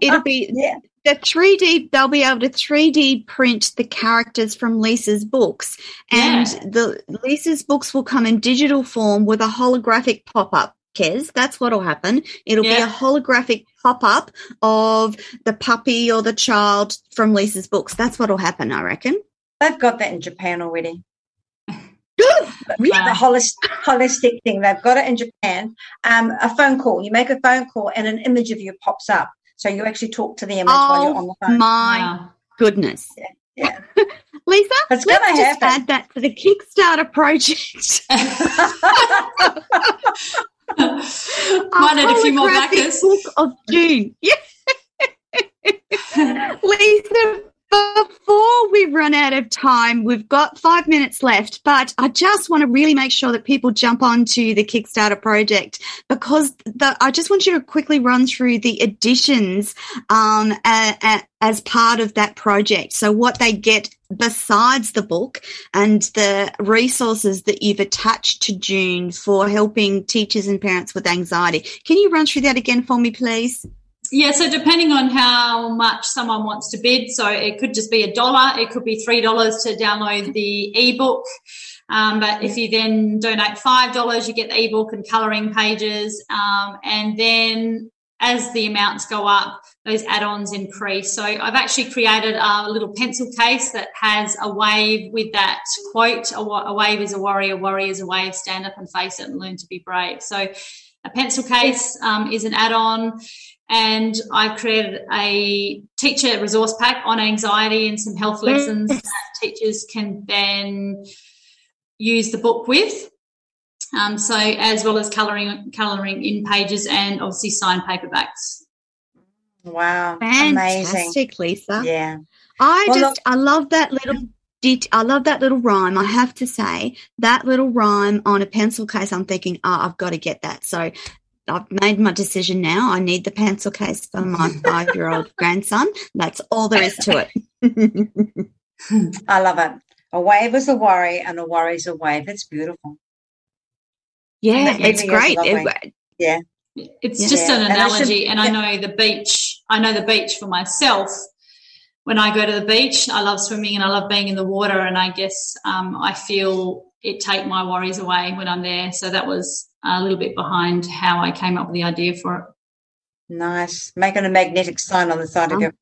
It'll be <laughs> yeah. the 3D. They'll be able to 3D print the characters from Lisa's books, and yeah. the Lisa's books will come in digital form with a holographic pop up. Kez, that's what'll happen. It'll yeah. be a holographic pop up of the puppy or the child from Lisa's books. That's what'll happen, I reckon. They've got that in Japan already. <laughs> the holistic, holistic thing. They've got it in Japan. Um, a phone call. You make a phone call and an image of you pops up. So you actually talk to them oh, while you're on the phone. My wow. goodness. Yeah. yeah. <laughs> Lisa, it's let's just happen. add that to the Kickstarter project. <laughs> Might need a few more backers. Book of Dune. Yeah. <laughs> Lisa, before we run out of time, we've got five minutes left, but I just want to really make sure that people jump onto the Kickstarter project because the, I just want you to quickly run through the additions um, a, a, as part of that project. So, what they get besides the book and the resources that you've attached to Dune for helping teachers and parents with anxiety. Can you run through that again for me, please? Yeah, so depending on how much someone wants to bid, so it could just be a dollar, it could be three dollars to download the ebook. Um, but if you then donate five dollars, you get the ebook and colouring pages, um, and then as the amounts go up, those add-ons increase. So I've actually created a little pencil case that has a wave with that quote: "A, wave is a warrior, warrior is a wave. Stand up and face it, and learn to be brave." So a pencil case um, is an add-on and I created a teacher resource pack on anxiety and some health lessons that teachers can then use the book with. Um, so as well as colouring colouring in pages and obviously signed paperbacks. Wow, fantastic, amazing. Lisa. Yeah, I well, just look- I love that little did I love that little rhyme. I have to say that little rhyme on a pencil case. I'm thinking, oh, I've got to get that. So I've made my decision now. I need the pencil case for my <laughs> five year old grandson. That's all there is to it. I love it. A wave is a worry, and a worry is a wave. It's beautiful. Yeah, it's great. It, yeah. It's yeah. just an analogy, and I, should, and I know the beach. I know the beach for myself. When I go to the beach, I love swimming and I love being in the water, and I guess um, I feel it take my worries away when I'm there. So that was a little bit behind how I came up with the idea for it. Nice. Making a magnetic sign on the side oh. of your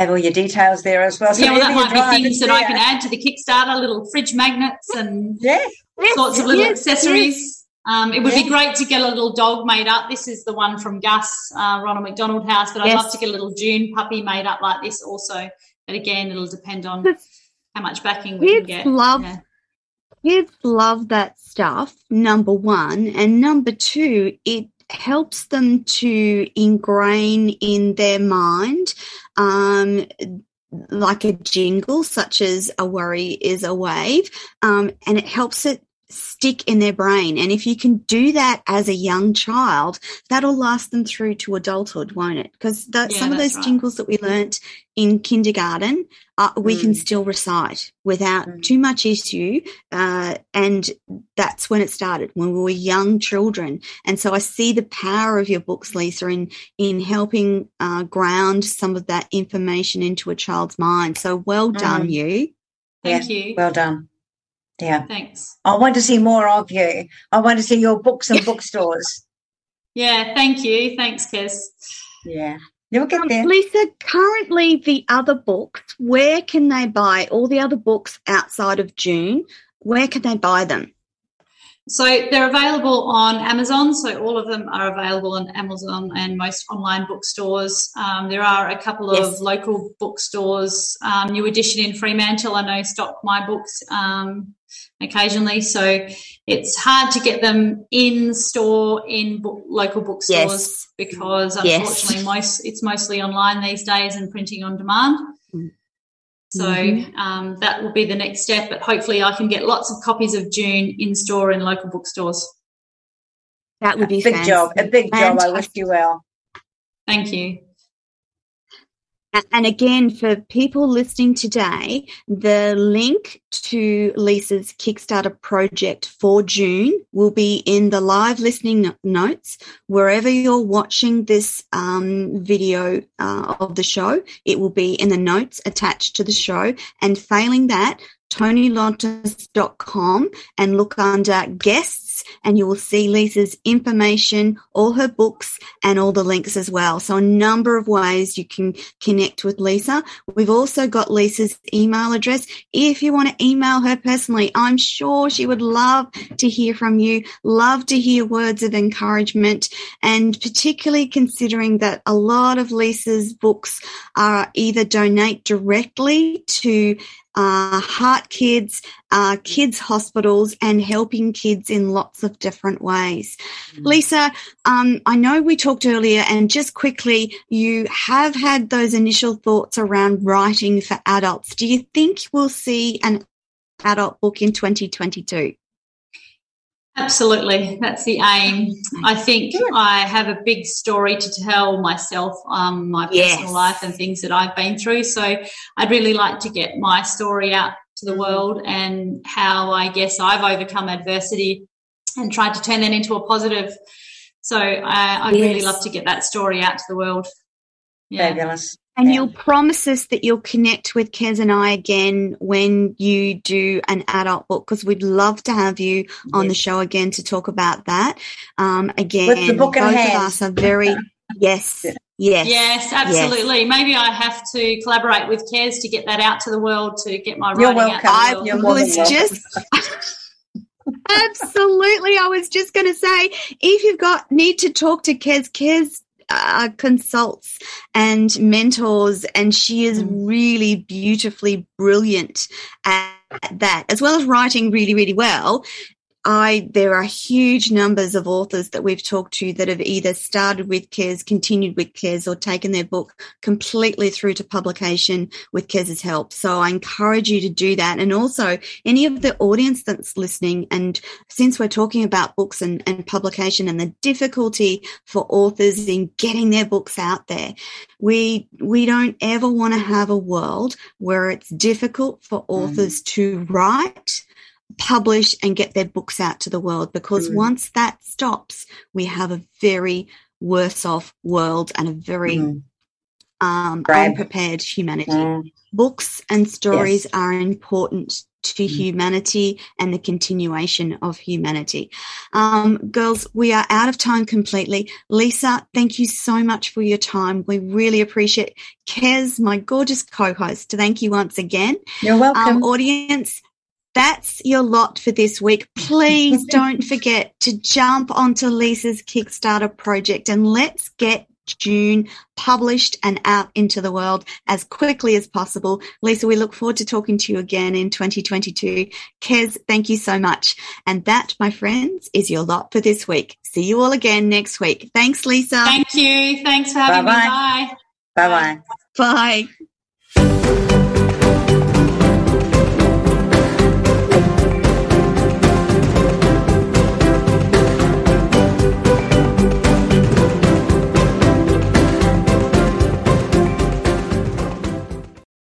have all your details there as well. So yeah, well, that might be things that I can add to the Kickstarter, little fridge magnets and yeah. sorts of little yes, accessories. Yes. Um, it would be great to get a little dog made up. This is the one from Gus, uh, Ronald McDonald House, but I'd love to get a little Dune puppy made up like this also. But again, it'll depend on how much backing we kids can get. Love, yeah. Kids love that stuff, number one. And number two, it helps them to ingrain in their mind um, like a jingle, such as a worry is a wave, um, and it helps it stick in their brain. And if you can do that as a young child, that'll last them through to adulthood, won't it? Because yeah, some of those right. jingles that we learnt in kindergarten, uh, we mm. can still recite without mm. too much issue. Uh, and that's when it started, when we were young children. And so I see the power of your books, Lisa, in, in helping uh, ground some of that information into a child's mind. So well done, mm. you. Thank yeah, you. Well done. Yeah. Thanks. I want to see more of you. I want to see your books and <laughs> bookstores. Yeah, thank you. Thanks, Kez. Yeah. You'll get um, there. Lisa, currently the other books, where can they buy all the other books outside of Dune? Where can they buy them? So they're available on Amazon. So all of them are available on Amazon and most online bookstores. Um, there are a couple yes. of local bookstores. Um, New Edition in Fremantle, I know, stock my books um, occasionally. So it's hard to get them in store in book, local bookstores yes. because unfortunately, yes. most it's mostly online these days and printing on demand. So mm-hmm. um, that will be the next step. But hopefully, I can get lots of copies of Dune in store in local bookstores. That would be a big fantastic. job. A big job. I wish you well. Thank you. And again, for people listening today, the link to Lisa's Kickstarter project for Dune will be in the live listening notes. Wherever you're watching this um, video uh, of the show, it will be in the notes attached to the show. And failing that, tonilontis.com and look under guests and you will see Lisa's information, all her books and all the links as well. So a number of ways you can connect with Lisa. We've also got Lisa's email address. If you want to email her personally, I'm sure she would love to hear from you, love to hear words of encouragement and particularly considering that a lot of Lisa's books are either donate directly to uh, heart kids, uh, kids hospitals, and helping kids in lots of different ways. Mm-hmm. Lisa, um, I know we talked earlier, and just quickly, you have had those initial thoughts around writing for adults. Do you think we'll see an adult book in 2022? Absolutely, that's the aim. I think I have a big story to tell myself, um, my personal yes. life and things that I've been through. So I'd really like to get my story out to the mm-hmm. world and how I guess I've overcome adversity and tried to turn that into a positive. So uh, I'd yes. really love to get that story out to the world. Yeah. Fabulous. And yeah. you'll promise us that you'll connect with Kez and I again when you do an adult book because we'd love to have you on the show again to talk about that. Um, again, with the book both of us are very <laughs> yes. Yes. Yes, absolutely. Yes. Maybe I have to collaborate with Kez to get that out to the world to get my You're writing welcome. out. I was just <laughs> Absolutely. I was just going to say, if you've got need to talk to Kez, Kez uh, consults and mentors, and she is mm. really beautifully brilliant at that, as well as writing really, really well. I there are huge numbers of authors that we've talked to that have either started with Kez, continued with Kez, or taken their book completely through to publication with Kez's help. So I encourage you to do that. And also any of the audience that's listening, and since we're talking about books and, and publication and the difficulty for authors in getting their books out there, we we don't ever want to have a world where it's difficult for mm. authors mm. to write publish and get their books out to the world because mm. once that stops, we have a very worse off world and a very mm. um, unprepared humanity. Mm. Books and stories yes. are important to mm. humanity and the continuation of humanity. Um, girls, we are out of time completely. Lisa, thank you so much for your time. We really appreciate Kez, my gorgeous co-host. Thank you once again. You're welcome. Um, audience, that's your lot for this week. Please <laughs> don't forget to jump onto Lisa's Kickstarter project and let's get Dune published and out into the world as quickly as possible. Lisa, we look forward to talking to you again in 2022. Kez, thank you so much. And that, my friends, is your lot for this week. See you all again next week. Thanks, Lisa. Thank you. Thanks for having Bye-bye. me. Bye. Bye-bye. Bye.